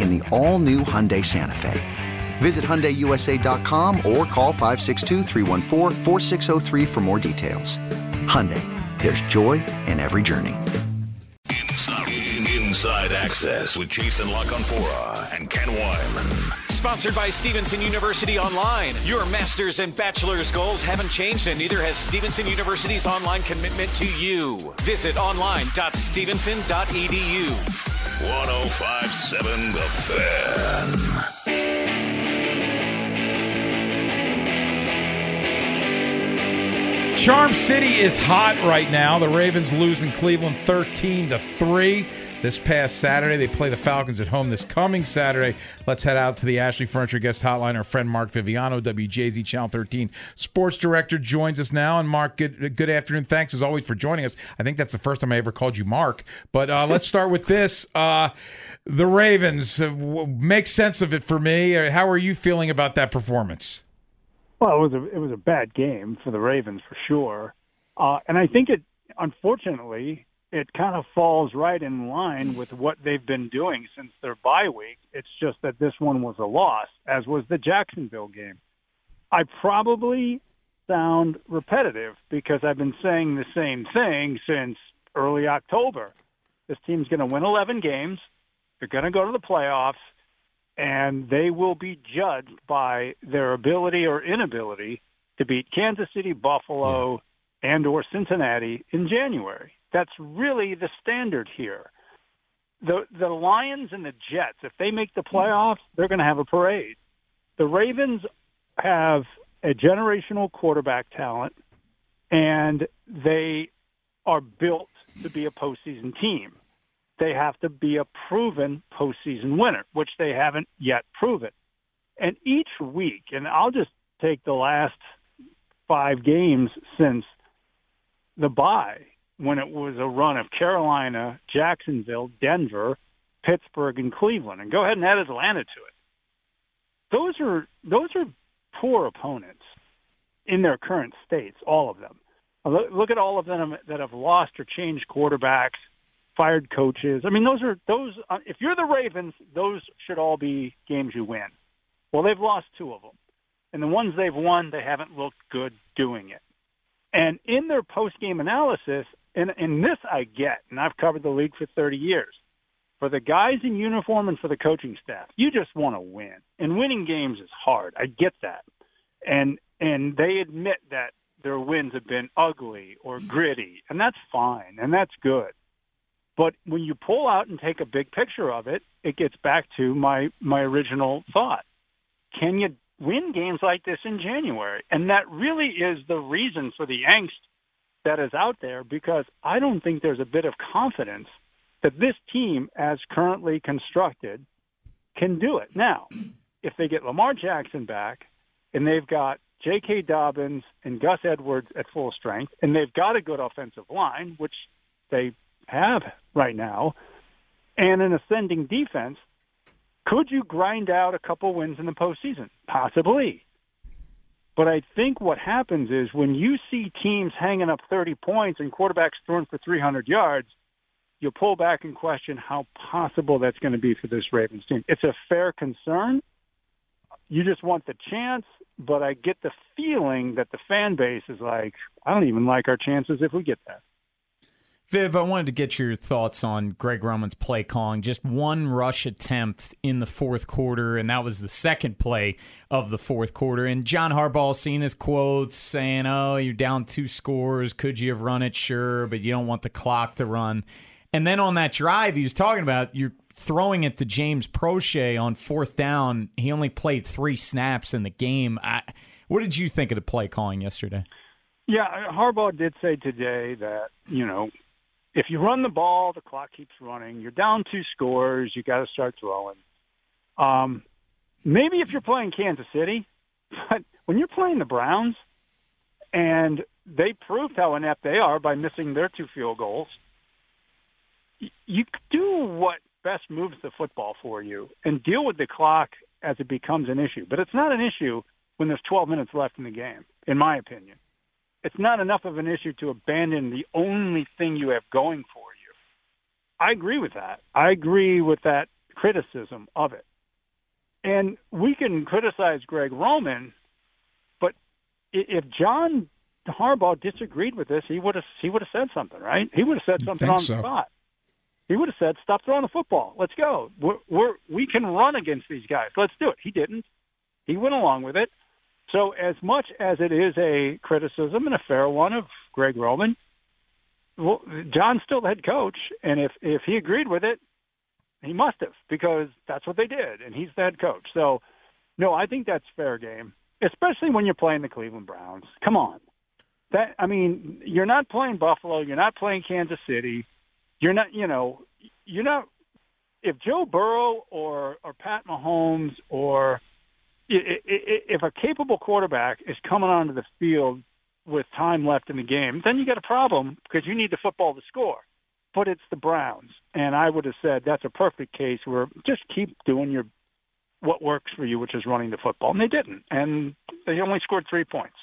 in the all-new Hyundai Santa Fe. Visit HyundaiUSA.com or call 562 for more details. Hyundai, there's joy in every journey. Inside, inside Access with Jason La Canfora and Ken Weinman. Sponsored by Stevenson University Online. Your master's and bachelor's goals haven't changed, and neither has Stevenson University's online commitment to you. Visit online.stevenson.edu. 1057 The Fan. Charm City is hot right now. The Ravens lose in Cleveland 13 to 3 this past Saturday. They play the Falcons at home this coming Saturday. Let's head out to the Ashley Furniture Guest Hotline. Our friend Mark Viviano, WJZ Channel 13 Sports Director, joins us now. And Mark, good, good afternoon. Thanks as always for joining us. I think that's the first time I ever called you Mark. But uh, let's start with this. Uh, the Ravens, uh, make sense of it for me. How are you feeling about that performance? Well, it was a it was a bad game for the Ravens for sure, uh, and I think it unfortunately it kind of falls right in line with what they've been doing since their bye week. It's just that this one was a loss, as was the Jacksonville game. I probably sound repetitive because I've been saying the same thing since early October. This team's going to win 11 games. They're going to go to the playoffs and they will be judged by their ability or inability to beat Kansas City, Buffalo, and or Cincinnati in January. That's really the standard here. The the Lions and the Jets, if they make the mm-hmm. playoffs, they're going to have a parade. The Ravens have a generational quarterback talent, and they are built to be a postseason team they have to be a proven postseason winner, which they haven't yet proven. And each week, and I'll just take the last five games since the bye, when it was a run of Carolina, Jacksonville, Denver, Pittsburgh, and Cleveland, and go ahead and add Atlanta to it. Those are those are poor opponents in their current states, all of them. Look at all of them that have lost or changed quarterbacks fired coaches. I mean, those are those. Uh, if you're the Ravens, those should all be games you win. Well, they've lost two of them, and the ones they've won, they haven't looked good doing it. And in their post game analysis, and, and this I get, and I've covered the league for 30 years. For the guys in uniform and for the coaching staff, you just want to win, and winning games is hard. I get that, and and they admit that their wins have been ugly or gritty, and that's fine, and that's good. But when you pull out and take a big picture of it, it gets back to my my original thought. Can you win games like this in January? And that really is the reason for the angst that is out there because I don't think there's a bit of confidence that this team, as currently constructed, can do it. Now, if they get Lamar Jackson back and they've got J.K. Dobbins and Gus Edwards at full strength, and they've got a good offensive line, which they have right now, and an ascending defense, could you grind out a couple wins in the postseason? Possibly. But I think what happens is when you see teams hanging up 30 points and quarterbacks throwing for 300 yards, you pull back and question how possible that's going to be for this Ravens team. It's a fair concern. You just want the chance, but I get the feeling that the fan base is like, I don't even like our chances if we get that. Viv, I wanted to get your thoughts on Greg Roman's play calling. Just one rush attempt in the fourth quarter, and that was the second play of the fourth quarter. And John Harbaugh seen his quotes saying, Oh, you're down two scores. Could you have run it? Sure, but you don't want the clock to run. And then on that drive, he was talking about you're throwing it to James Proche on fourth down. He only played three snaps in the game. I, what did you think of the play calling yesterday? Yeah, Harbaugh did say today that, you know, if you run the ball, the clock keeps running. You're down two scores. You got to start throwing. Um, maybe if you're playing Kansas City, but when you're playing the Browns, and they proved how inept they are by missing their two field goals, you do what best moves the football for you and deal with the clock as it becomes an issue. But it's not an issue when there's 12 minutes left in the game, in my opinion it's not enough of an issue to abandon the only thing you have going for you. I agree with that. I agree with that criticism of it. And we can criticize Greg Roman, but if John Harbaugh disagreed with this, he would have he would have said something, right? He would have said something on so. the spot. He would have said, "Stop throwing the football. Let's go. We're, we're we can run against these guys. Let's do it." He didn't. He went along with it. So, as much as it is a criticism and a fair one of Greg Roman, well, John's still head coach, and if if he agreed with it, he must have because that's what they did, and he's the head coach. So, no, I think that's fair game, especially when you're playing the Cleveland Browns. Come on, that I mean, you're not playing Buffalo, you're not playing Kansas City, you're not, you know, you're not. If Joe Burrow or or Pat Mahomes or if a capable quarterback is coming onto the field with time left in the game, then you got a problem because you need the football to score. But it's the Browns, and I would have said that's a perfect case where just keep doing your what works for you, which is running the football, and they didn't, and they only scored three points.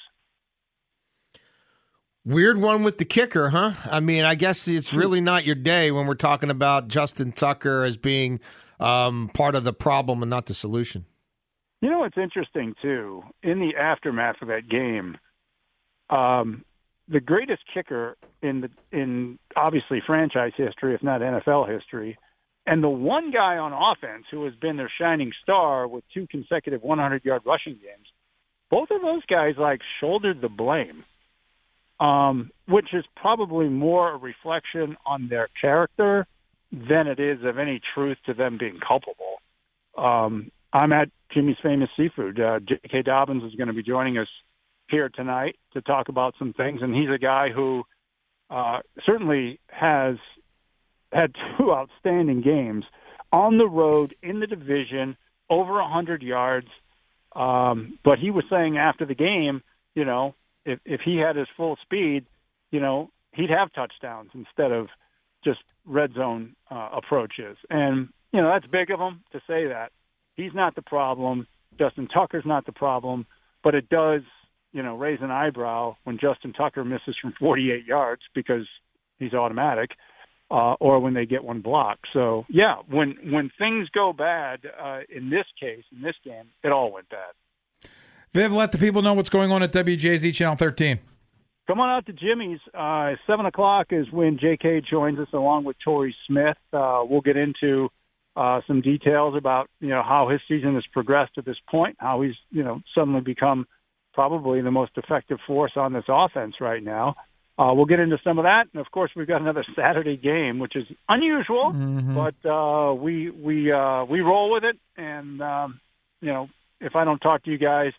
Weird one with the kicker, huh? I mean, I guess it's really not your day when we're talking about Justin Tucker as being um, part of the problem and not the solution. You know what's interesting too? In the aftermath of that game, um, the greatest kicker in the in obviously franchise history, if not NFL history, and the one guy on offense who has been their shining star with two consecutive 100-yard rushing games, both of those guys like shouldered the blame, um, which is probably more a reflection on their character than it is of any truth to them being culpable. Um, I'm at Jimmy's Famous Seafood. Uh, J.K. Dobbins is going to be joining us here tonight to talk about some things, and he's a guy who uh, certainly has had two outstanding games on the road in the division, over a hundred yards. Um, but he was saying after the game, you know, if if he had his full speed, you know, he'd have touchdowns instead of just red zone uh, approaches. And you know, that's big of him to say that. He's not the problem. Justin Tucker's not the problem, but it does, you know, raise an eyebrow when Justin Tucker misses from 48 yards because he's automatic, uh, or when they get one blocked. So yeah, when when things go bad, uh, in this case, in this game, it all went bad. Viv, let the people know what's going on at WJZ Channel 13. Come on out to Jimmy's. Uh, Seven o'clock is when J.K. joins us along with Torrey Smith. Uh, we'll get into uh, some details about you know how his season has progressed to this point, how he's you know suddenly become probably the most effective force on this offense right now. Uh, we'll get into some of that, and of course we've got another Saturday game, which is unusual, Mm-hmm. but uh, we we uh, we roll with it. And um, you know, if I don't talk to you guys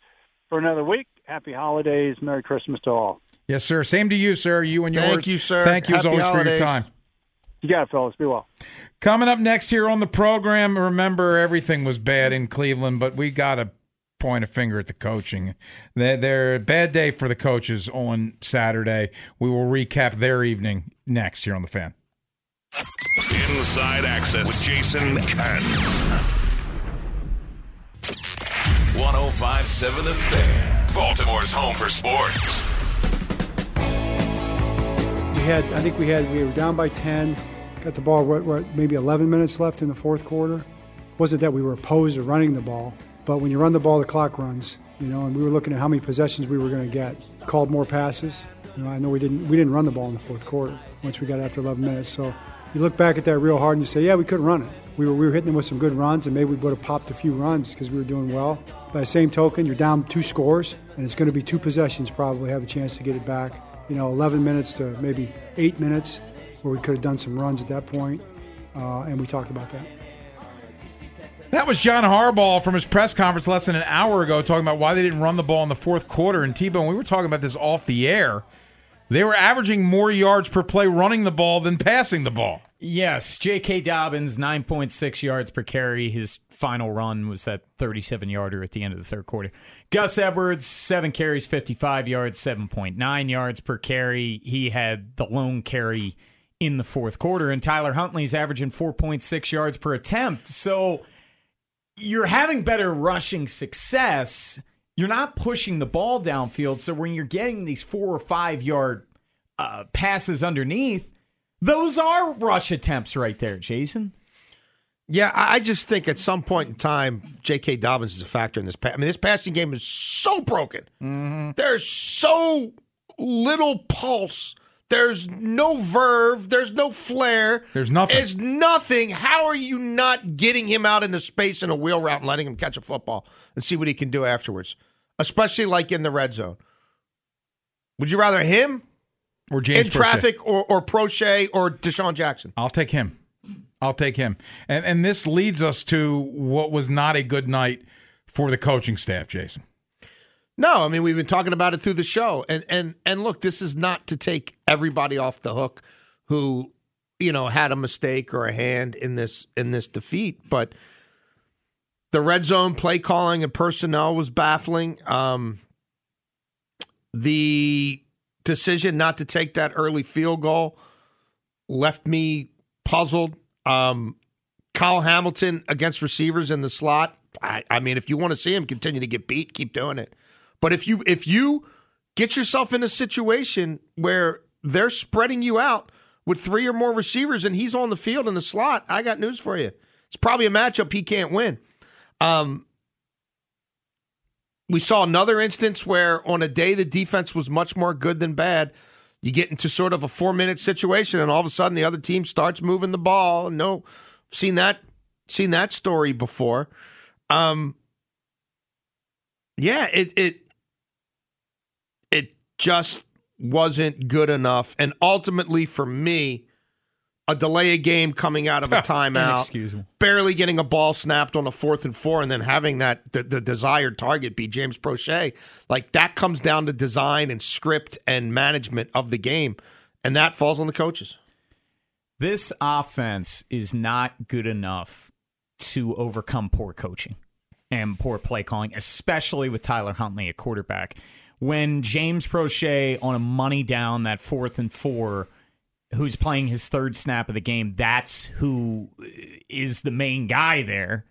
for another week, happy holidays, Merry Christmas to all. Yes, sir. Same to you, sir. You and yours. Thank you, sir. Thank you Happy as always for your time. You got it, fellas. Be well. Coming up next here on the program, remember everything was bad in Cleveland, but we got to point a finger at the coaching. They're, they're a bad day for the coaches on Saturday. We will recap their evening next here on the fan. Inside Access with Jason Ken. 1057 The Fan. Baltimore's home for sports. We had, I think we had, we were down by 10, got the ball, what, what, maybe 11 minutes left in the fourth quarter. wasn't that we were opposed to running the ball, but when you run the ball, the clock runs, you know, and we were looking at how many possessions we were going to get. Called more passes. You know, I know we didn't, we didn't run the ball in the fourth quarter once we got after 11 minutes. So you look back at that real hard and you say, yeah, we couldn't run it. We were, we were hitting them with some good runs, and maybe we would have popped a few runs because we were doing well. By the same token, you're down two scores, and it's going to be two possessions probably have a chance to get it back. You know, 11 minutes to maybe eight minutes, where we could have done some runs at that point, uh, and we talked about that. That was John Harbaugh from his press conference less than an hour ago talking about why they didn't run the ball in the fourth quarter. And T-Bone, we were talking about this off the air. They were averaging more yards per play running the ball than passing the ball. Yes, J.K. Dobbins, 9.6 yards per carry. His final run was that 37 yarder at the end of the third quarter. Gus Edwards, seven carries, 55 yards, 7.9 yards per carry. He had the lone carry in the fourth quarter, and Tyler Huntley's averaging 4.6 yards per attempt. So you're having better rushing success. You're not pushing the ball downfield. So when you're getting these four or five yard uh, passes underneath, those are rush attempts right there, Jason. Yeah, I just think at some point in time, J.K. Dobbins is a factor in this. Pa- I mean, this passing game is so broken. There's so little pulse. There's no verve. There's no flair. There's nothing. There's nothing. How are you not getting him out into space in a wheel route and letting him catch a football and see what he can do afterwards? Especially like in the red zone. Would you rather him Or James in Proche. traffic or or Proche or DeSean Jackson? I'll take him. I'll take him. And and this leads us to what was not a good night for the coaching staff, Jason. No, I mean we've been talking about it through the show, and and and look, this is not to take everybody off the hook who you know had a mistake or a hand in this in this defeat, but the red zone play calling and personnel was baffling. Um, the decision not to take that early field goal left me puzzled. Um, Kyle Hamilton against receivers in the slot. I, I mean, if you want to see him continue to get beat, keep doing it. But if you if you get yourself in a situation where they're spreading you out with three or more receivers and he's on the field in the slot, I got news for you. It's probably a matchup he can't win. Um, we saw another instance where on a day the defense was much more good than bad, you get into sort of a four minute situation and all of a sudden the other team starts moving the ball. No, seen that seen that story before. Um, yeah, it it just wasn't good enough, and ultimately for me, a delay a game coming out of a timeout, barely getting a ball snapped on a fourth and four, and then having that the, the desired target be James Proche, like that comes down to design and script and management of the game, and that falls on the coaches. This offense is not good enough to overcome poor coaching and poor play calling, especially with Tyler Huntley at quarterback. When James Proche on a money down that fourth and four, who's playing his third snap of the game, that's who is the main guy there.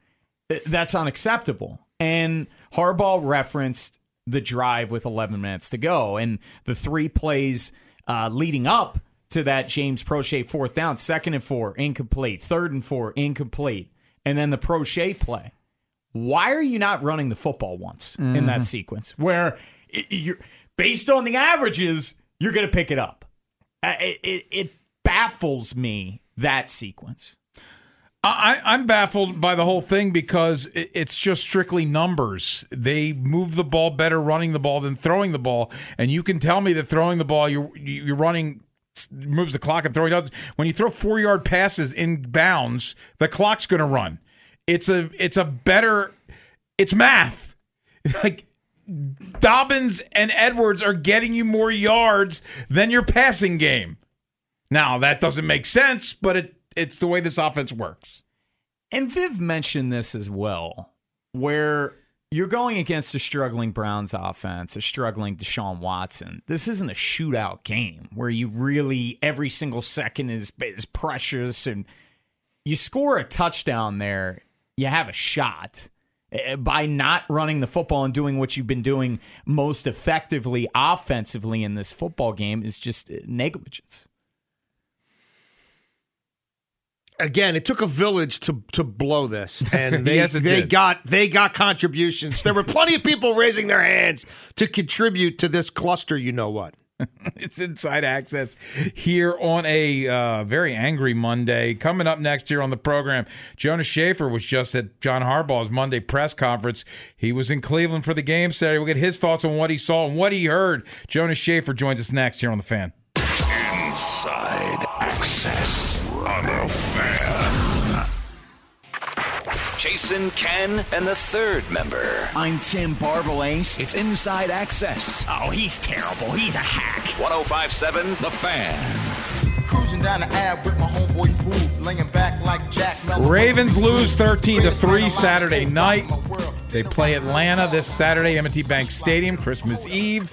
That's unacceptable. And Harbaugh referenced the drive with 11 minutes to go and the three plays uh, leading up to that James Proche fourth down, second and four, incomplete, third and four, incomplete, and then the Proche play. Why are you not running the football once in that sequence where you're based on the averages, you're going to pick it up? Uh, It, it, it baffles me that sequence. I, I'm baffled by the whole thing because it- it's just strictly numbers. They move the ball better running the ball than throwing the ball, and you can tell me that throwing the ball, you're you're running moves the clock and throwing out. When you throw four yard passes in bounds, the clock's going to run. It's a it's a better it's math. Like Dobbins and Edwards are getting you more yards than your passing game. Now that doesn't make sense, but it it's the way this offense works. And Viv mentioned this as well, where you're going against a struggling Browns offense, a struggling Deshaun Watson. This isn't a shootout game where you really every single second is is precious and you score a touchdown there, you have a shot. Uh, by not running the football and doing what you've been doing most effectively offensively in this football game is just uh, negligence. again, it took a village to to blow this, and they Yes, they did. got they got contributions. There were plenty of people raising their hands to contribute to this cluster. You know what? It's inside access here on a uh, very angry Monday. Coming up next year on the program, Jonas Schaefer was just at John Harbaugh's Monday press conference. He was in Cleveland for the game Saturday. We'll get his thoughts on what he saw and what he heard. Jonas Schaefer joins us next here on the fan. Inside Access on the Jason, Ken, and the third member. I'm Tim Barbalace. It's Inside Access. Oh, he's terrible. He's a hack. 1057 The Fan. Cruising down the Ave with my homeboy Boo, laying back like Jack Mello. Ravens lose 13 to 3 Saturday night. They play Atlanta this Saturday, M&T Bank Stadium, Christmas Eve.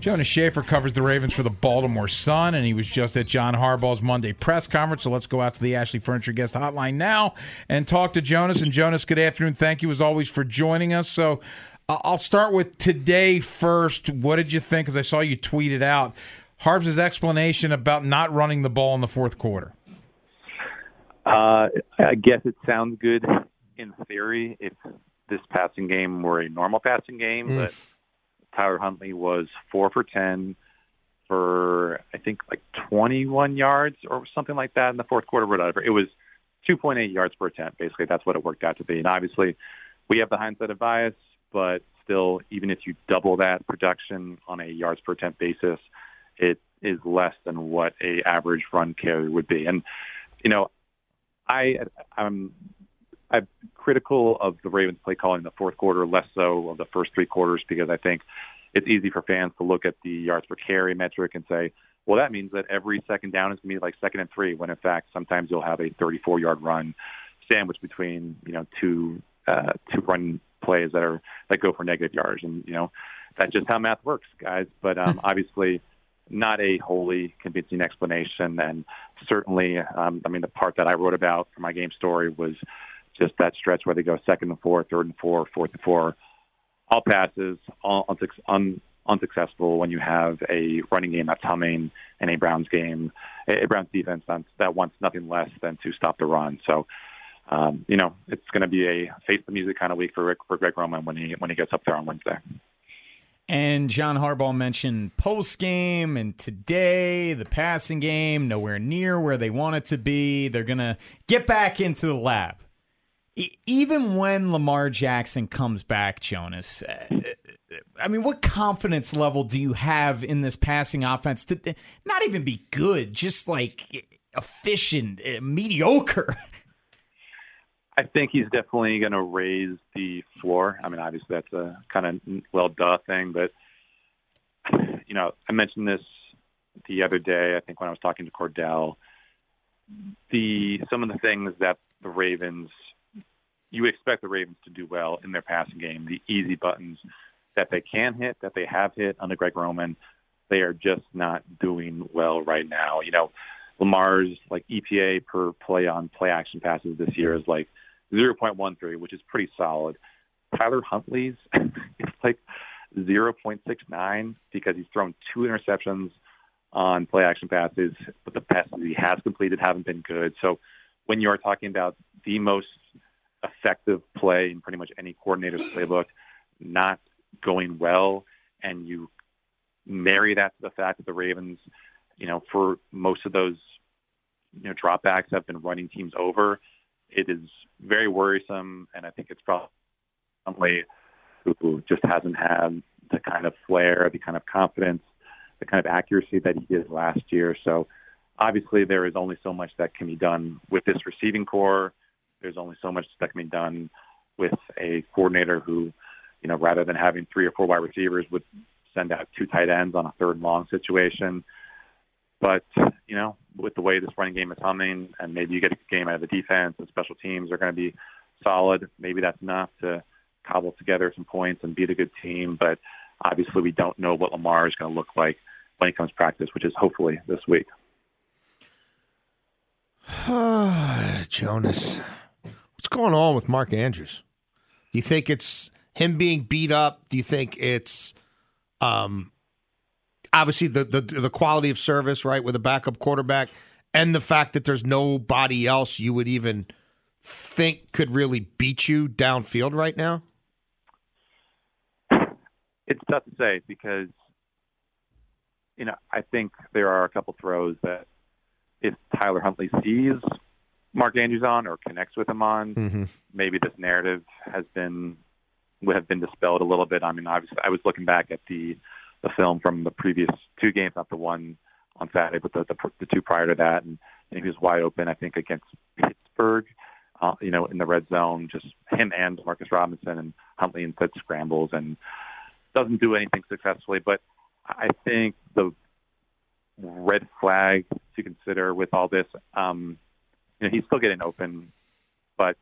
Jonas Schaefer covers the Ravens for the Baltimore Sun, and he was just at John Harbaugh's Monday press conference. So let's go out to the Ashley Furniture guest hotline now and talk to Jonas. And Jonas, good afternoon. Thank you as always for joining us. So uh, I'll start with today first. What did you think? Because I saw you tweet it out. Harbs' explanation about not running the ball in the fourth quarter. Uh, I guess it sounds good in theory if this passing game were a normal passing game, Mm. but Tyler Huntley was four for ten for I think like 21 yards or something like that in the fourth quarter, whatever. It was 2.8 yards per attempt. Basically, that's what it worked out to be. And obviously, we have the hindsight of bias, but still, even if you double that production on a yards per attempt basis, it is less than what a average run carry would be. And you know, I I'm I'm critical of the Ravens play calling in the fourth quarter, less so of the first three quarters, because I think it's easy for fans to look at the yards per carry metric and say, well, that means that every second down is going to be like second and three, when in fact sometimes you'll have a 34 yard run sandwiched between you know two uh, two run plays that are that go for negative yards, and you know that's just how math works, guys. But um, obviously not a wholly convincing explanation. And certainly, um, I mean, the part that I wrote about for my game story was just that stretch where they go second and four, third and four, fourth and four, all passes, all un- unsuccessful when you have a running game that's humming and a Browns game, a a Browns defense that wants nothing less than to stop the run. So, um, you know, it's going to be a face the music kind of week for Rick, for Greg Roman when he when he gets up there on Wednesday. And John Harbaugh mentioned post game and today, the passing game, nowhere near where they want it to be. They're going to get back into the lab. Even when Lamar Jackson comes back, Jonas, uh, I mean, what confidence level do you have in this passing offense to not even be good, just like efficient, uh, mediocre? I think he's definitely going to raise the floor. I mean, obviously that's a kind of well duh thing, but you know, I mentioned this the other day. I think when I was talking to Cordell, the some of the things that the Ravens you would expect the Ravens to do well in their passing game, the easy buttons that they can hit, that they have hit under Greg Roman, they are just not doing well right now. You know, Lamar's like EPA per play on play action passes this year is like 0.13, which is pretty solid. Tyler Huntley's it's like 0.69 because he's thrown two interceptions on play action passes, but the passes he has completed haven't been good. So when you are talking about the most effective play in pretty much any coordinator's playbook not going well, and you marry that to the fact that the Ravens, you know, for most of those, you know, dropbacks have been running teams over, it is very worrisome, and I think it's probably who just hasn't had the kind of flair, the kind of confidence, the kind of accuracy that he did last year. So obviously there is only so much that can be done with this receiving corps. There's only so much that can be done with a coordinator who, you know, rather than having three or four wide receivers would send out two tight ends on a third and long situation. But, you know, with the way this running game is humming and maybe you get a game out of the defense and special teams are going to be solid, maybe that's enough to cobble together some points and beat a good team. But obviously we don't know what Lamar is going to look like when he comes to practice, which is hopefully this week. Jonas, what's going on with Mark Andrews? Do you think it's him being beat up? Do you think it's um, obviously the, the the quality of service, right, with a backup quarterback, and the fact that there's nobody else you would even think could really beat you downfield right now? It's tough to say because you know I think there are a couple throws that if Tyler Huntley sees Mark Andrews on or connects with him on, Mm-hmm. maybe this narrative has been would have been dispelled a little bit. I mean, obviously, I was looking back at the the film from the previous two games, not the one on Saturday, but the the, the two prior to that, and, and he was wide open. I think against Pittsburgh, uh, you know, in the red zone, just him and Marcus Robinson and Huntley instead scrambles and doesn't do anything successfully. But I think the red flag to consider with all this, um, you know, he's still getting open, but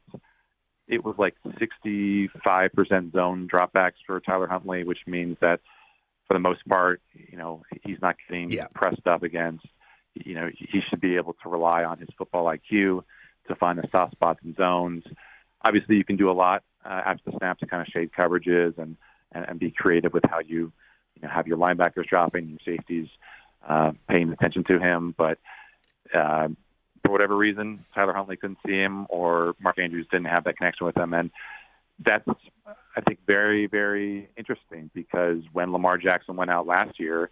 it was like 65% zone dropbacks for Tyler Huntley, which means that for the most part, you know, he's not getting pressed up against. You know, he should be able to rely on his football IQ to find the soft spots and zones. Obviously, you can do a lot uh, after the snap to kind of shade coverages and, and, and be creative with how you, you know, have your linebackers dropping, your safeties uh, paying attention to him. But uh, for whatever reason, Tyler Huntley couldn't see him, or Mark Andrews didn't have that connection with him, and that's I think very very interesting because when Lamar Jackson went out last year,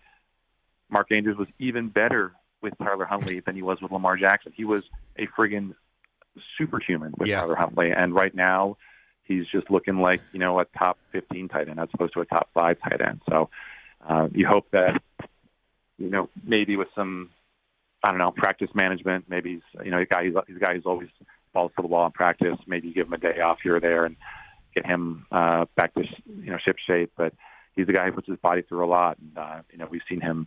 Mark Andrews was even better with Tyler Huntley than he was with Lamar Jackson. He was a friggin' superhuman with Tyler Huntley, and right now he's just looking like you know a top 15 tight end as opposed to a top five tight end. So uh, you hope that you know maybe with some I don't know practice management, maybe he's you know a guy he's, he's a guy who's always balls to the wall in practice. Maybe you give him a day off here or there and get him uh, back to you know ship shape. But he's a guy who puts his body through a lot, and uh, you know we've seen him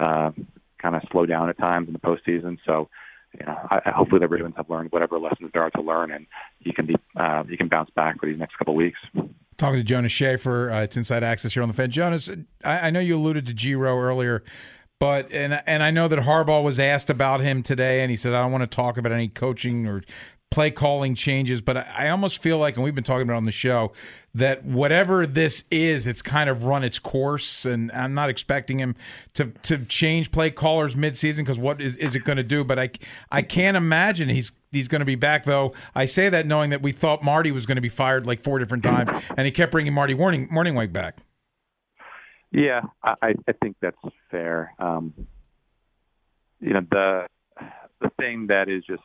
uh, kind of slow down at times in the postseason. So you know, I, hopefully the Ravens have learned whatever lessons there are to learn, and he can be uh, he can bounce back for these next couple of weeks. Talking to Jonas Schaefer, uh, it's Inside Access here on the Fan. Jonas, I, I know you alluded to Giro earlier, but and and I know that Harbaugh was asked about him today, and he said I don't want to talk about any coaching or play calling changes, but I, I almost feel like, and we've been talking about on the show, that whatever this is, it's kind of run its course, and I'm not expecting him to to change play callers midseason because what is, is it going to do? But I I can't imagine he's he's going to be back though. I say that knowing that we thought Marty was going to be fired like four different times, and he kept bringing Marty Morning Mornhinweg back. Yeah, I, I think that's fair. Um, you know, the the thing that is just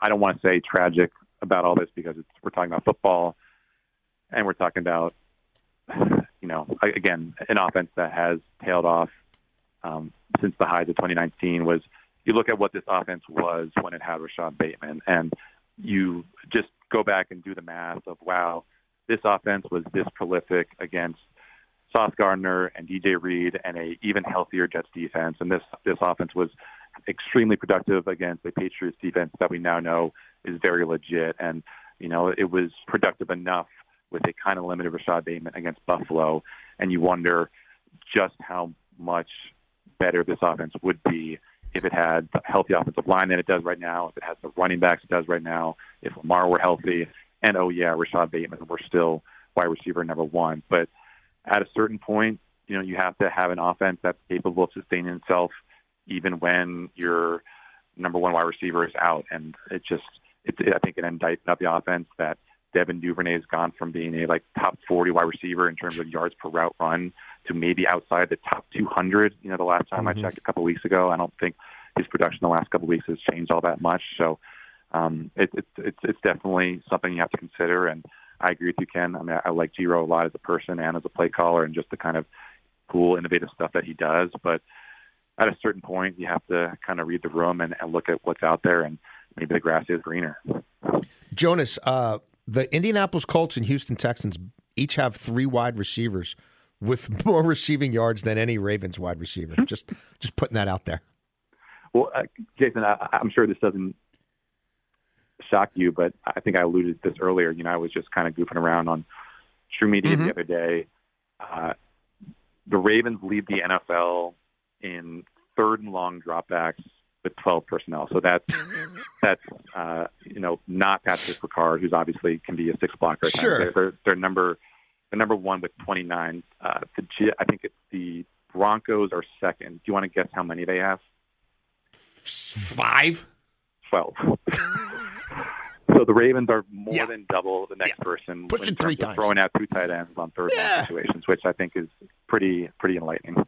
I don't want to say tragic about all this because it's, we're talking about football and we're talking about you know again an offense that has tailed off um, since the highs of 2019 was you look at what this offense was when it had Rashad Bateman and you just go back and do the math of wow this offense was this prolific against Sauce Gardner and DJ Reed and a even healthier Jets defense and this this offense was extremely productive against a Patriots defense that we now know is very legit. And, you know, it was productive enough with a kind of limited Rashad Bateman against Buffalo. And you wonder just how much better this offense would be if it had the healthy offensive line than it does right now, if it has the running backs it does right now, if Lamar were healthy, and oh yeah, Rashad Bateman, we're still wide receiver number one. But at a certain point, you know, you have to have an offense that's capable of sustaining itself even when your number one wide receiver is out. And it just, it's, I think, an indictment of the offense that Devin Duvernay has gone from being a like top 40 wide receiver in terms of yards per route run to maybe outside the top 200. You know, the last time Mhm. I checked a couple weeks ago, I don't think his production the last couple of weeks has changed all that much. So um, it, it, it's it's definitely something you have to consider. And I agree with you, Ken. I mean, I, I like Giro a lot as a person and as a play caller, and just the kind of cool, innovative stuff that he does. But at a certain point, you have to kind of read the room and, and look at what's out there, and maybe the grass is greener. Jonas, uh, the Indianapolis Colts and Houston Texans each have three wide receivers with more receiving yards than any Ravens wide receiver. just just putting that out there. Well, uh, Jason, I, I'm sure this doesn't shock you, but I think I alluded to this earlier. You know, I was just kind of goofing around on TruMedia Mhm. the other day. Uh, the Ravens lead the NFL in third and long dropbacks with 12 personnel. So that's that's uh, you know not Patrick Ricard, who's obviously can be a six blocker. Sure. They're, they're, they're number they're number one with 29. Uh, the G- I think it's the Broncos are second. Do you want to guess how many they have? Five. 12. so the Ravens are more Yeah. than double the next person Pushing in three terms of times. throwing out two tight ends on third down Yeah. situations, which I think is pretty pretty enlightening.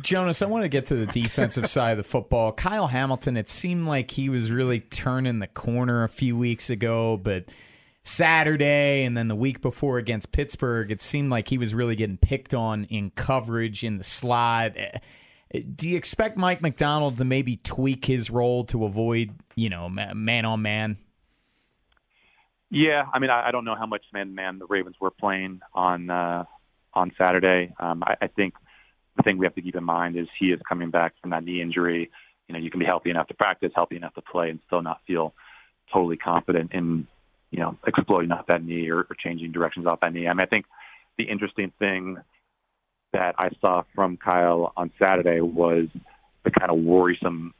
Jonas, I want to get to the defensive side of the football. Kyle Hamilton, it seemed like he was really turning the corner a few weeks ago, but Saturday and then the week before against Pittsburgh, it seemed like he was really getting picked on in coverage in the slot. Eh, Do you expect Mike Macdonald to maybe tweak his role to avoid, you know, man on man? Yeah, I mean, I, I don't know how much man to man the Ravens were playing on uh, on Saturday. Um, I, I think the thing we have to keep in mind is he is coming back from that knee injury. You know, you can be healthy enough to practice, healthy enough to play, and still not feel totally confident in you know exploding off that knee or, or changing directions off that knee. I mean, I think the interesting thing that I saw from Kyle on Saturday was the kind of worrisome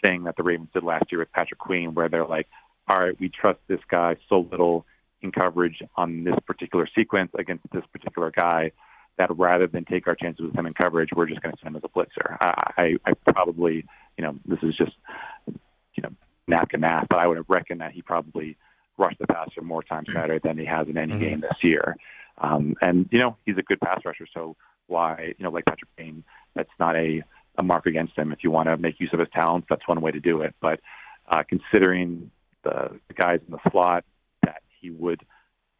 thing that the Ravens did last year with Patrick Queen, where they're like, all right, we trust this guy so little in coverage on this particular sequence against this particular guy that rather than take our chances with him in coverage, we're just going to send him as a blitzer. I, I, I probably, you know, this is just, you know, napkin math, but I would reckon that he probably rushed the passer more times Saturday than he has in any game this year. Um, and you know, he's a good pass rusher, so why, you know, like Patrick Payne, that's not a a mark against him. If you want to make use of his talents, that's one way to do it. But uh, considering the, the guys in the slot that he would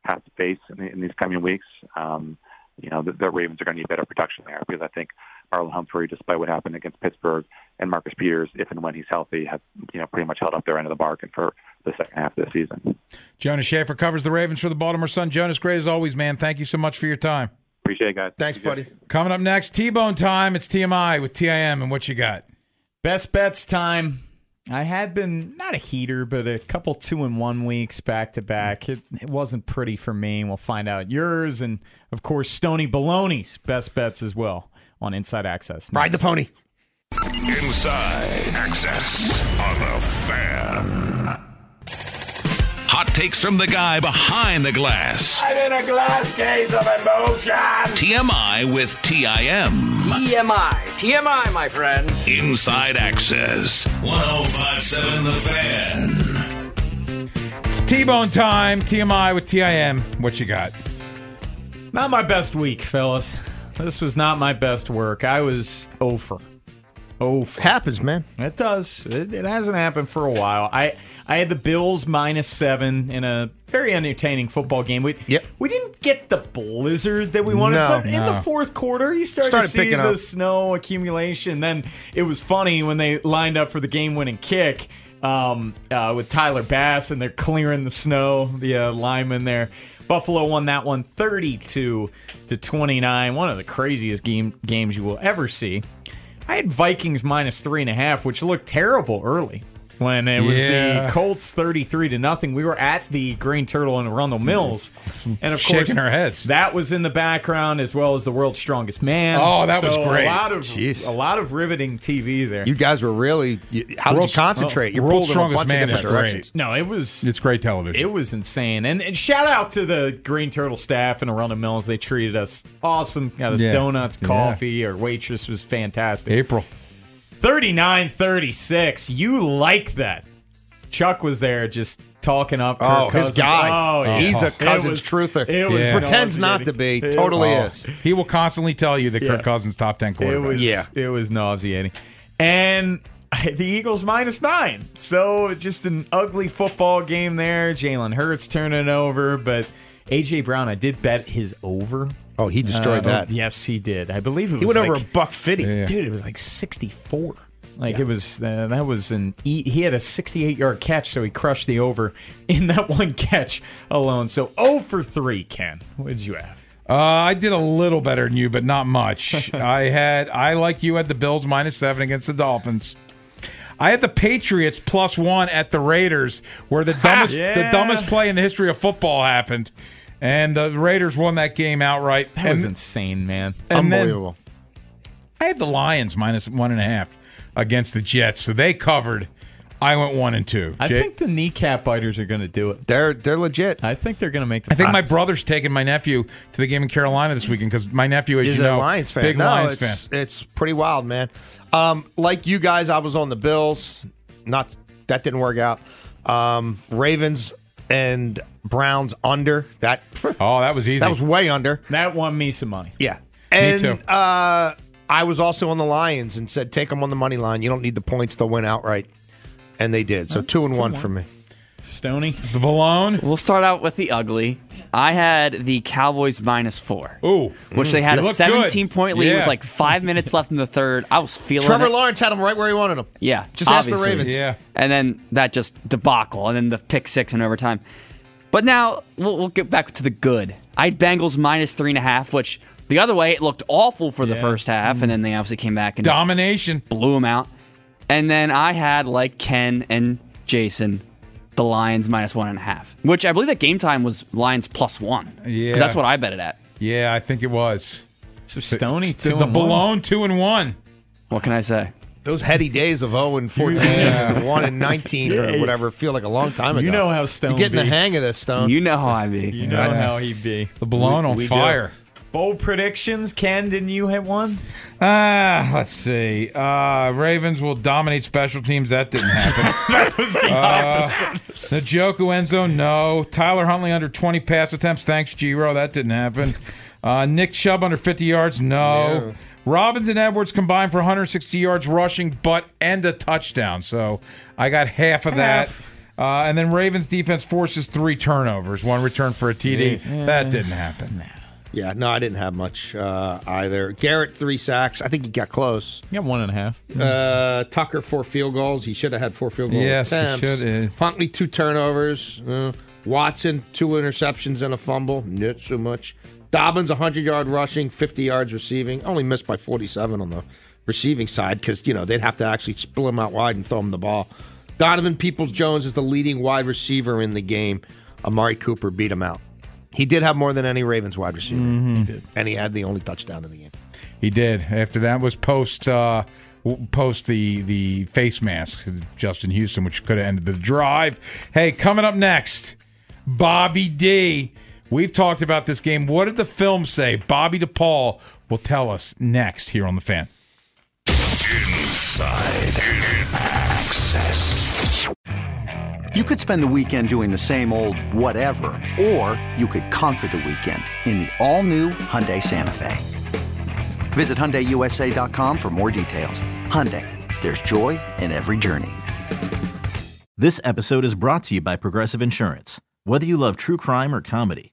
have to face in, in these coming weeks, um, you know, the, the Ravens are going to need better production there because I think Marlon Humphrey, despite what happened against Pittsburgh, and Marcus Peters, if and when he's healthy, have you know pretty much held up their end of the bargain for the second half of the season. Jonas Schaefer covers the Ravens for the Baltimore Sun. Jonas, great as always, man. Thank you so much for your time. Appreciate it, guys. Thanks, buddy. Coming up next, T-Bone time. It's TMI with TIM, and what you got? Best bets time. I had been not a heater, but a couple two and one weeks back to back. It, it wasn't pretty for me. We'll find out yours, and of course, Stony Baloney's best bets as well on Inside Access. Ride the pony. Inside Access on the Fan. Hot takes from the guy behind the glass. I'm in a glass case of emotion. TMI with TIM. TMI. TMI, my friends. Inside Access. 1057 The Fan. It's T-Bone time. TMI with TIM. What you got? Not my best week, fellas. This was not my best work. I was over. Over. Happens, man. It does. It, it hasn't happened for a while. I I had the Bills minus seven in a very entertaining football game. We Yep. we didn't get the blizzard that we wanted, No. but in the fourth quarter, you started, Started to see the up. snow accumulation. Then it was funny when they lined up for the game-winning kick um, uh, with Tyler Bass, and they're clearing the snow. The uh, lineman there. Buffalo won that one 32 to 29. One of the craziest game games you will ever see. I had Vikings minus three and a half, which looked terrible early when it was Yeah. the Colts 33 to nothing. We were at the Green Turtle in Arundel Mills. And of Shaking course, our heads. that was in the background as well as the world's strongest man. Oh, that was great. A lot of Jeez. a lot of riveting TV there. You guys were really. You, how did World's- you concentrate? you World's Strongest Man is great. no, it was It's great television. it was insane. And, and shout out to the Green Turtle staff in Arundel Mills. They treated us awesome. Got us Yeah. donuts, Yeah. coffee. Our waitress was fantastic. April. 39 36. You like that. Chuck was there just talking up. Kirk Oh, his guy. Oh, yeah. He's a It Cousins was- truther. It was Yeah. Pretends not to be. Totally Oh, is. He will constantly tell you that Yeah. Kirk Cousins top ten It was, Yeah. it was nauseating. And the Eagles minus nine. So just an ugly football game there. Jalen Hurts turning over, but AJ Brown, I did bet his over. Oh, he destroyed Uh, that. Yes, he did. I believe it was He went like, over a buck fifty. Yeah. dude. It was like sixty-four. Like it was uh, that was an he, he had a 68 yard catch, so he crushed the over in that one catch alone. So 0 for three. Ken, what did you have? Uh, I did a little better than you, but not much. I had I like you had the Bills minus seven against the Dolphins. I had the Patriots plus one at the Raiders, where the dumbest the Yeah. dumbest play in the history of football happened, and the Raiders won that game outright. That and, was insane, man. and then Unbelievable. I had the Lions minus one and a half. against the Jets. So they covered. I went one and two. I Jay- think the kneecap biters are going to do it. They're they're legit. I think they're going to make the I think my brother's taking my nephew to the game in Carolina this weekend because my nephew, as He's you know, a Lions fan. big no, Lions it's, fan. It's pretty wild, man. Um, like you guys, I was on the Bills. Not that didn't work out. Um, Ravens and Browns under that. Oh, that was easy. That was way under. That won me some money. Yeah, and too. Uh, I was also on the Lions and said take them on the money line. You don't need the points; they'll win outright, and they did. So two and one for me. Stony. The Balone. We'll start out with the ugly. I had the Cowboys minus four. Ooh. Which they had They a 17 good. point lead Yeah. with like five minutes left in the third. I was feeling Trevor it. Lawrence had him right where he wanted him. Yeah. Just ask the. Ravens. Yeah. And then that just debacle, and then the pick six in overtime. But now we'll, we'll get back to the good. I had Bengals minus three and a half, which the other way it looked awful for the Yeah. first half, and then they mm. obviously came back and Domination. blew them out. And then I had like Ken and Jason, the Lions minus one and a half, which I believe that game time was Lions plus one. Yeah. because that's what I bet it at. Yeah, I think it was. So Stony, The, two the and one. Balone, two and one. What can I say? Those heady days of 0 and 14 and 1 and 19 or whatever feel like a long time ago. You know how Stone You're getting be. the hang of this, Stone. You know how I be. You know how he be. The Balone We- on we do. fire. Bold predictions. Ken, didn't you hit one? Ah, let's see. Uh, Ravens will dominate special teams. That didn't happen. that was the opposite. the Njoku end zone, no. Tyler Huntley under 20 pass attempts. Thanks, Giro. That didn't happen. Uh, Nick Chubb under 50 yards, no. Dobbins and Edwards combined for 160 yards rushing, but and a touchdown. So I got half of that. Uh, and then Ravens defense forces three turnovers, one return for a TD. That didn't happen. Yeah, no, I didn't have much uh, either. Garrett, three sacks. I think he got close. You got one and a half. Uh, Tucker, four field goals. He should have had four field goal Yes, he attempts. should. Huntley, two turnovers. Uh, Watson, two interceptions and a fumble. Not so much. Dobbins, 100 yard rushing, 50 yards receiving. Only missed by 47 on the receiving side because, you know, they'd have to actually split him out wide and throw him the ball. Donovan Peoples Jones is the leading wide receiver in the game. Amari Cooper beat him out. He did have more than any Ravens wide receiver. He did. And he had the only touchdown in the game. He did. After that was post uh, post the the face mask, Justin Houston, which could have ended the drive. Hey, coming up next, Bobby D. We've talked about this game. What did the film say? Bobby DePaul will tell us next here on the fan. Inside Access. You could spend the weekend doing the same old whatever, or you could conquer the weekend in the all-new Hyundai Santa Fe. Visit HyundaiUSA.com for more details. Hyundai, there's joy in every journey. This episode is brought to you by Progressive Insurance. Whether you love true crime or comedy,